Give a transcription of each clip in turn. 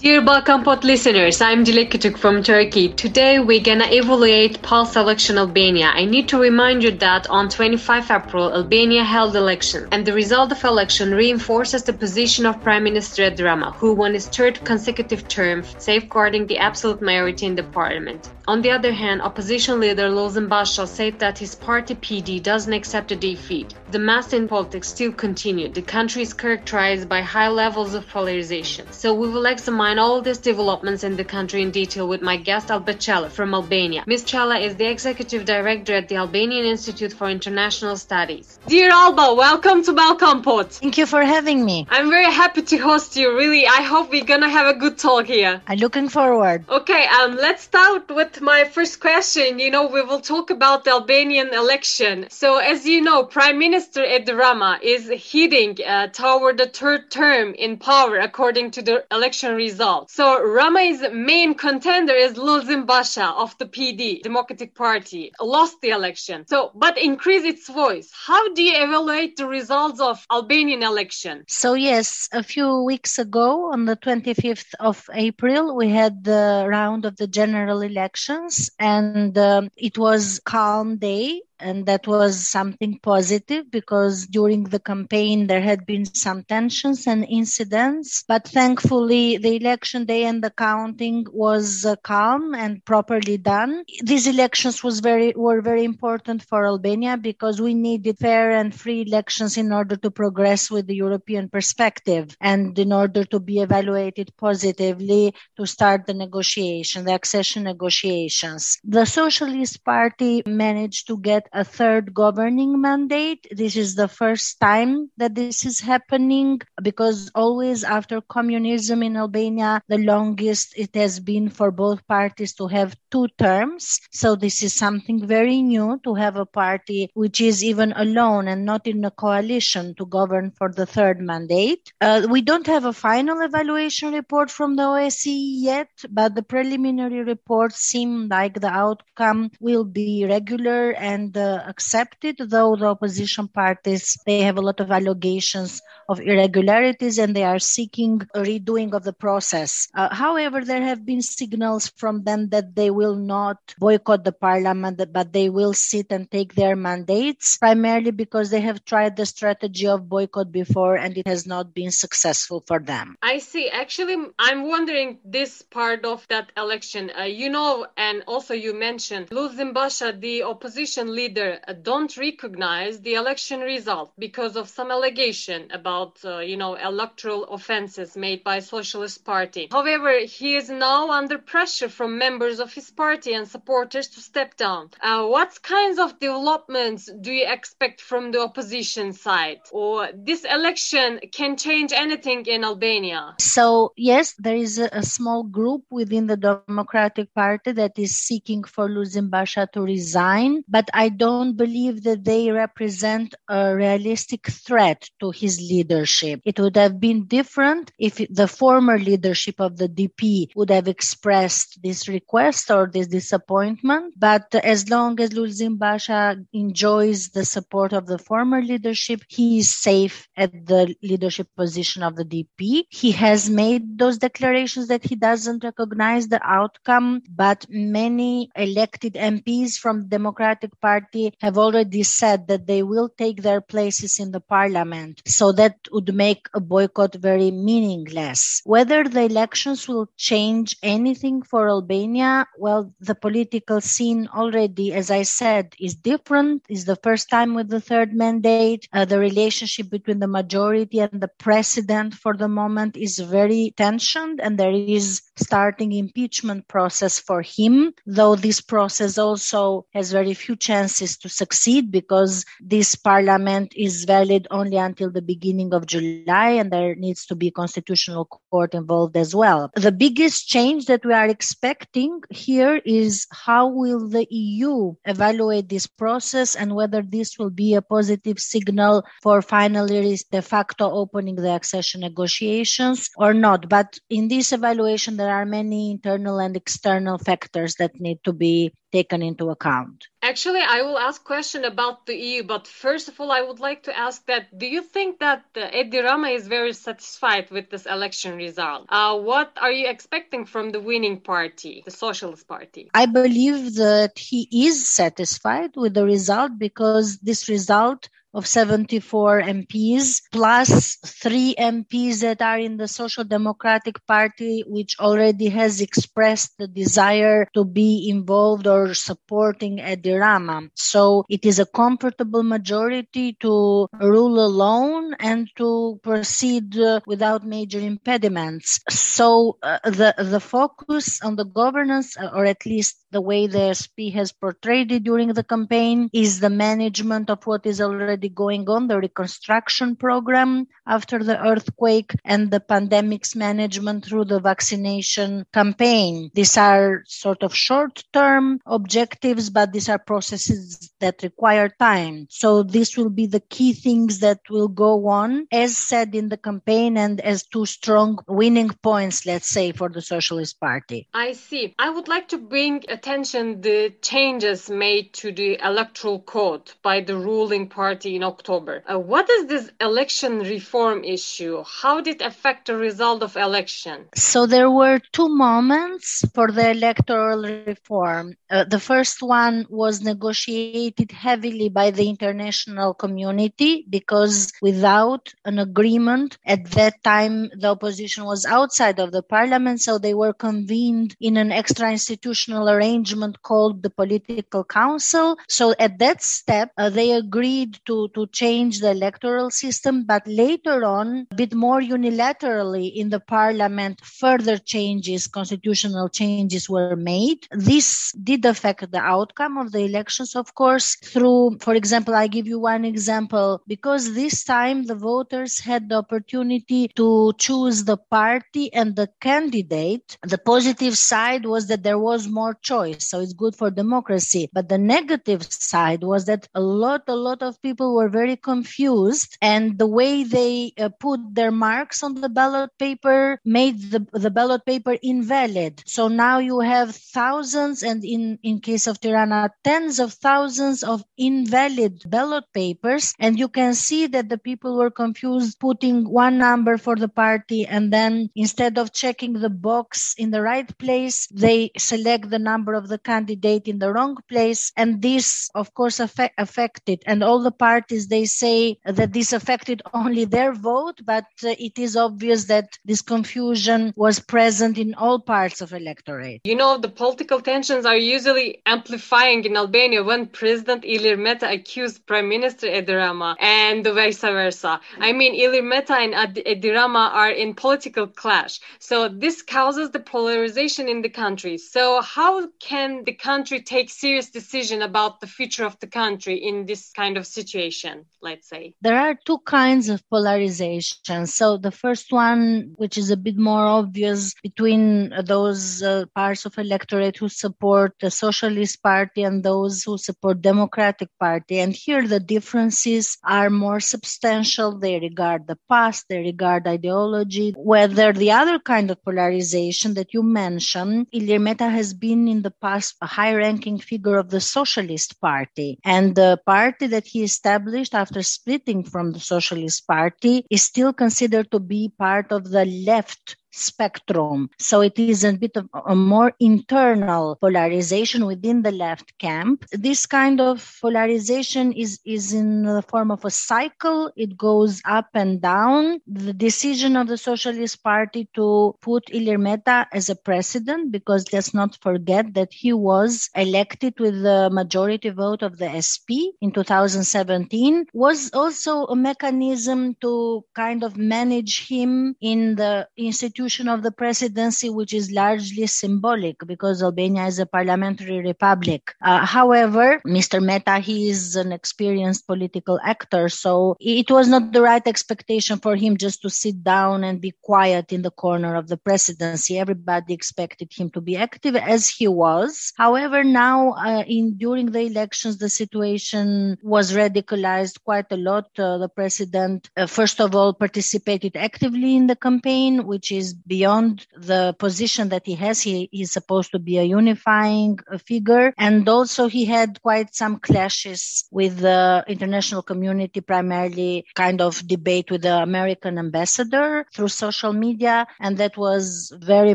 Dear Balkan Pod listeners, I'm Dilek Kütük from Turkey. Today we're gonna evaluate pulse election Albania. I need to remind you that on 25 April, Albania held election, and the result of election reinforces the position of Prime Minister Edi Rama, who won his third consecutive term, safeguarding the absolute majority in the parliament. On the other hand, opposition leader Lulzim Basha said that his party PD doesn't accept a defeat. The mess in politics still continued. The country is characterized by high levels of polarization. So we will examine all these developments in the country in detail with my guest Alba Cela from Albania. Ms. Cela is the executive director at the Albanian Institute for International Studies. Dear Alba, welcome to Balkan Pod. Thank you for having me. I'm very happy to host you. Really, I hope we're gonna have a good talk here. I'm looking forward. Okay, um, let's start with my first question. You know, we will talk about the Albanian election. So, as you know, Prime Minister Edi Rama is heading uh, toward the third term in power according to the election results. So, Rama's main contender is Lulzim Basha of the PD, Democratic Party, lost the election. So, but increased its voice. How do you evaluate the results of Albanian election? So, yes, a few weeks ago, on the 25th of April, we had the round of the general elections and um, it was calm day and that was something positive because during the campaign there had been some tensions and incidents but thankfully the election day and the counting was uh, calm and properly done. These elections was very were very important for albania because we needed fair and free elections in order to progress with the european perspective and in order to be evaluated positively to start the negotiation the accession negotiations. The socialist party managed to get a third governing mandate. This is the first time that this is happening because always after communism in Albania, the longest it has been for both parties to have two terms. So this is something very new to have a party which is even alone and not in a coalition to govern for the third mandate. Uh, we don't have a final evaluation report from the OSCE yet, but the preliminary reports seem like the outcome will be regular and accepted, though the opposition parties, they have a lot of allegations of irregularities and they are seeking a redoing of the process. Uh, however, there have been signals from them that they will not boycott the parliament, but they will sit and take their mandates, primarily because they have tried the strategy of boycott before and it has not been successful for them. I see. Actually, I'm wondering this part of that election. Uh, you know, and also you mentioned Lulzim Basha, the opposition leader, uh, don't recognize the election result because of some allegation about uh, you know, electoral offenses made by Socialist Party. However, he is now under pressure from members of his party and supporters to step down. Uh, what kinds of developments do you expect from the opposition side? Or this election can change anything in Albania? So, yes, there is a, a small group within the Democratic Party that is seeking for Lulzim Basha to resign, but I don't believe that they represent a realistic threat to his leadership. It would have been different if the former leadership of the DP would have expressed this request or this disappointment. But as long as Lulzim Basha enjoys the support of the former leadership, he is safe at the leadership position of the DP. He has made those declarations that he doesn't recognize the outcome, but many elected MPs from the Democratic Party have already said that they will take their places in the parliament. So that would make a boycott very meaningless. Whether the elections will change anything for Albania, well, the political scene already, as I said, is different. Is the first time with the third mandate. Uh, the relationship between the majority and the president for the moment is very tensioned, and there is starting impeachment process for him. Though this process also has very few chances to succeed because this parliament is valid only until the beginning beginning of July, and there needs to be constitutional court involved as well. The biggest change that we are expecting here is how will the EU evaluate this process and whether this will be a positive signal for finally de facto opening the accession negotiations or not. But in this evaluation, there are many internal and external factors that need to be taken into account. Actually, I will ask question about the EU, but first of all, I would like to ask that: Do you think that Edi Rama is very satisfied with this election result? Uh, what are you expecting from the winning party, the Socialist Party? I believe that he is satisfied with the result because this result of 74 MPs, plus three MPs that are in the Social Democratic Party, which already has expressed the desire to be involved or supporting Edi Rama. So it is a comfortable majority to rule alone and to proceed uh, without major impediments. So uh, the, the focus on the governance, uh, or at least the way the SP has portrayed it during the campaign, is the management of what is already already going on, the reconstruction program after the earthquake and the pandemics management through the vaccination campaign. These are sort of short term objectives, but these are processes that require time. So this will be the key things that will go on as said in the campaign and as two strong winning points, let's say, for the Socialist Party. I see. I would like to bring attention the changes made to the electoral code by the ruling party in October. Uh, what is this election reform issue? How did it affect the result of election? So there were two moments for the electoral reform. Uh, the first one was negotiated heavily by the international community because without an agreement at that time the opposition was outside of the parliament so they were convened in an extra institutional arrangement called the political council so at that step uh, they agreed to to, change the electoral system, but later on, a bit more unilaterally in the parliament, further changes, constitutional changes were made. This did affect the outcome of the elections, of course, through, for example, I give you one example, because this time the voters had the opportunity to choose the party and the candidate. The positive side was that there was more choice, so it's good for democracy. But the negative side was that a lot, a lot of people were very confused and the way they uh, put their marks on the ballot paper made the, the ballot paper invalid. So now you have thousands and in, in case of Tirana, tens of thousands of invalid ballot papers. And you can see that the people were confused putting one number for the party and then instead of checking the box in the right place, they select the number of the candidate in the wrong place. And this, of course, affect, affected and all the parties parties, they say that this affected only their vote, but uh, it is obvious that this confusion was present in all parts of electorate. You know, the political tensions are usually amplifying in Albania when President Ilir Meta accused Prime Minister Edi Rama and vice versa. I mean, Ilir Meta and Edi Rama are in political clash. So this causes the polarization in the country. So how can the country take serious decision about the future of the country in this kind of situation? Polarization, let's say? There are two kinds of polarization. So the first one, which is a bit more obvious between those uh, parts of electorate who support the Socialist Party and those who support Democratic Party. And here the differences are more substantial. They regard the past, they regard ideology. Whether the other kind of polarization that you mentioned, Ilir Meta has been in the past a high-ranking figure of the Socialist Party. And the party that he established established after splitting from the Socialist Party is still considered to be part of the left spectrum. So it is a bit of a more internal polarization within the left camp. This kind of polarization is, is in the form of a cycle. It goes up and down. The decision of the Socialist Party to put Ilir Meta as a president, because let's not forget that he was elected with the majority vote of the SP in 2017, was also a mechanism to kind of manage him in the institution institution of the presidency, which is largely symbolic because Albania is a parliamentary republic. Uh, however, Mr. Meta, he is an experienced political actor, so it was not the right expectation for him just to sit down and be quiet in the corner of the presidency. Everybody expected him to be active as he was. However, now uh, in during the elections, the situation was radicalized quite a lot. Uh, the president, uh, first of all, participated actively in the campaign, which is is beyond the position that he has. He is supposed to be a unifying figure. And also he had quite some clashes with the international community, primarily kind of debate with the American ambassador through social media. And that was very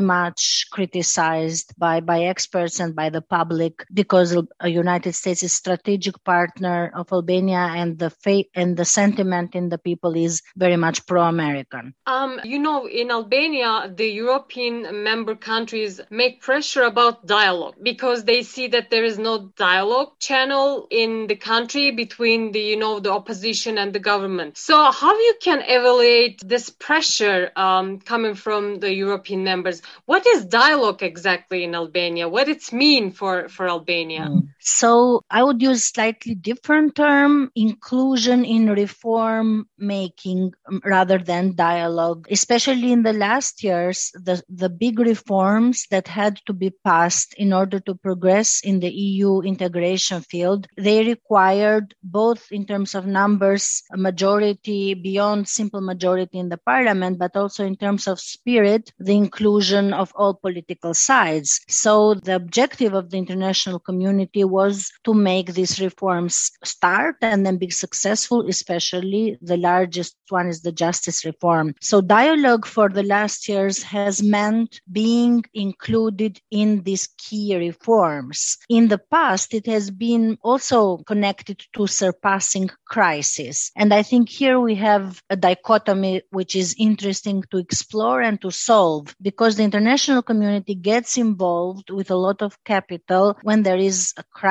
much criticized by, by experts and by the public because the United States is strategic partner of Albania and the faith and the sentiment in the people is very much pro-American. Um, you know, in Albania, the European member countries make pressure about dialogue because they see that there is no dialogue channel in the country between the, you know, the opposition and the government. So how you can evaluate this pressure um, coming from the European members? What is dialogue exactly in Albania? What it's mean for, for Albania? Mm. So I would use slightly different term, inclusion in reform making um, rather than dialogue. Especially in the last years, the, the big reforms that had to be passed in order to progress in the EU integration field, they required both in terms of numbers, a majority beyond simple majority in the parliament, but also in terms of spirit, the inclusion of all political sides. So the objective of the international community was to make these reforms start and then be successful, especially the largest one is the justice reform. So dialogue for the last years has meant being included in these key reforms. In the past, it has been also connected to surpassing crisis. And I think here we have a dichotomy which is interesting to explore and to solve because the international community gets involved with a lot of capital when there is a crisis,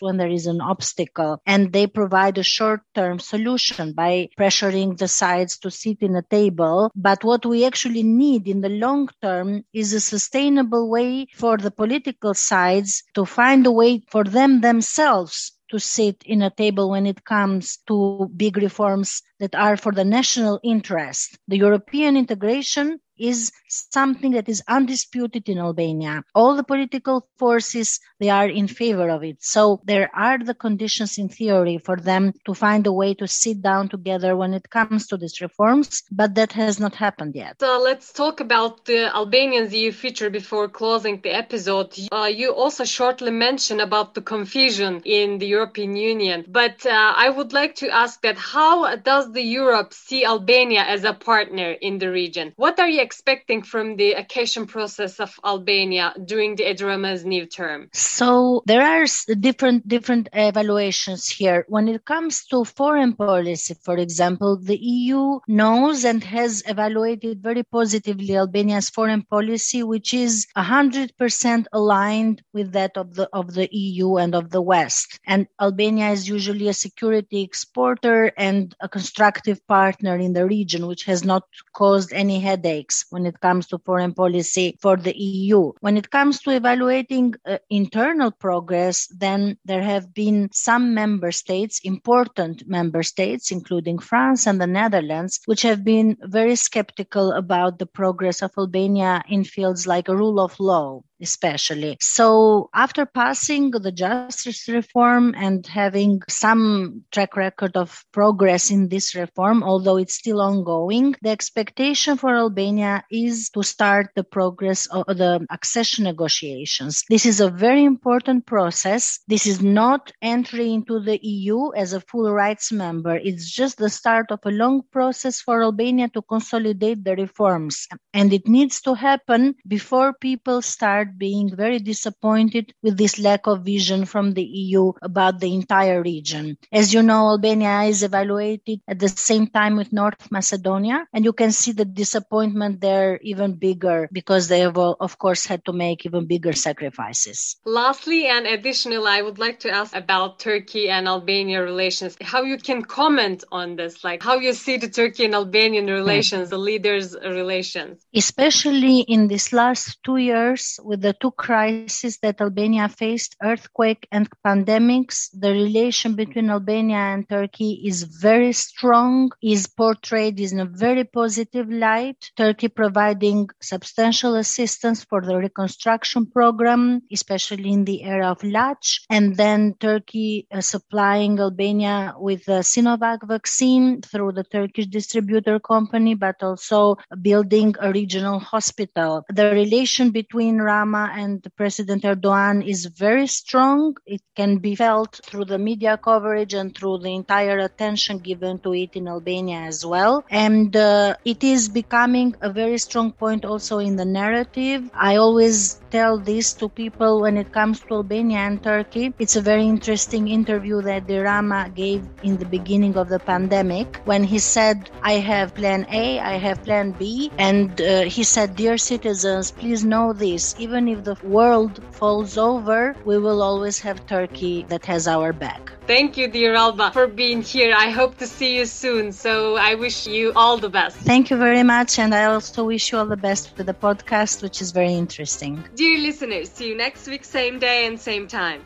when there is an obstacle, and they provide a short term solution by pressuring the sides to sit in a table. But what we actually need in the long term is a sustainable way for the political sides to find a way for them themselves to sit in a table when it comes to big reforms that are for the national interest. The European integration is something that is undisputed in Albania. All the political forces, they are in favor of it. So there are the conditions in theory for them to find a way to sit down together when it comes to these reforms, but that has not happened yet. So let's talk about the Albanian EU future before closing the episode. Uh, you also shortly mentioned about the confusion in the European Union, but uh, I would like to ask that how does the Europe see Albania as a partner in the region? What are you expecting from the accession process of Albania during the Edi Rama's new term? So there are different different evaluations here. When it comes to foreign policy, for example, the EU knows and has evaluated very positively Albania's foreign policy, which is 100% aligned with that of the of the EU and of the West. And Albania is usually a security exporter and a constructive partner in the region, which has not caused any headaches when it comes to foreign policy for the EU. When it comes to evaluating uh, internal progress, then there have been some member states, important member states, including France and the Netherlands, which have been very skeptical about the progress of Albania in fields like rule of law especially. So after passing the justice reform and having some track record of progress in this reform, although it's still ongoing, the expectation for Albania is to start the progress of the accession negotiations. This is a very important process. This is not entry into the EU as a full rights member. It's just the start of a long process for Albania to consolidate the reforms. And it needs to happen before people start start being very disappointed with this lack of vision from the EU about the entire region. As you know, Albania is evaluated at the same time with North Macedonia, and you can see the disappointment there even bigger because they have, of course, had to make even bigger sacrifices. Lastly, and additionally, I would like to ask about Turkey and Albania relations. How you can comment on this, like how you see the Turkey and Albanian hmm. relations, the leaders' relations, especially in these last two years with with the two crises that Albania faced, earthquake and pandemics, the relation between Albania and Turkey is very strong, is portrayed in a very positive light. Turkey providing substantial assistance for the reconstruction program, especially in the area of Laç, and then Turkey uh, supplying Albania with the Sinovac vaccine through the Turkish distributor company, but also building a regional hospital. The relation between Rama and President Erdogan is very strong. It can be felt through the media coverage and through the entire attention given to it in Albania as well. And uh, it is becoming a very strong point also in the narrative. I always tell this to people when it comes to Albania and Turkey. It's a very interesting interview that the Rama gave in the beginning of the pandemic when he said, I have plan A, I have plan B. And uh, he said, Dear citizens, please know this. Even if the world falls over, we will always have Turkey that has our back. Thank you, dear Alba, for being here. I hope to see you soon. So I wish you all the best. Thank you very much. And I also wish you all the best with the podcast, which is very interesting. Dear listeners, see you next week, same day and same time.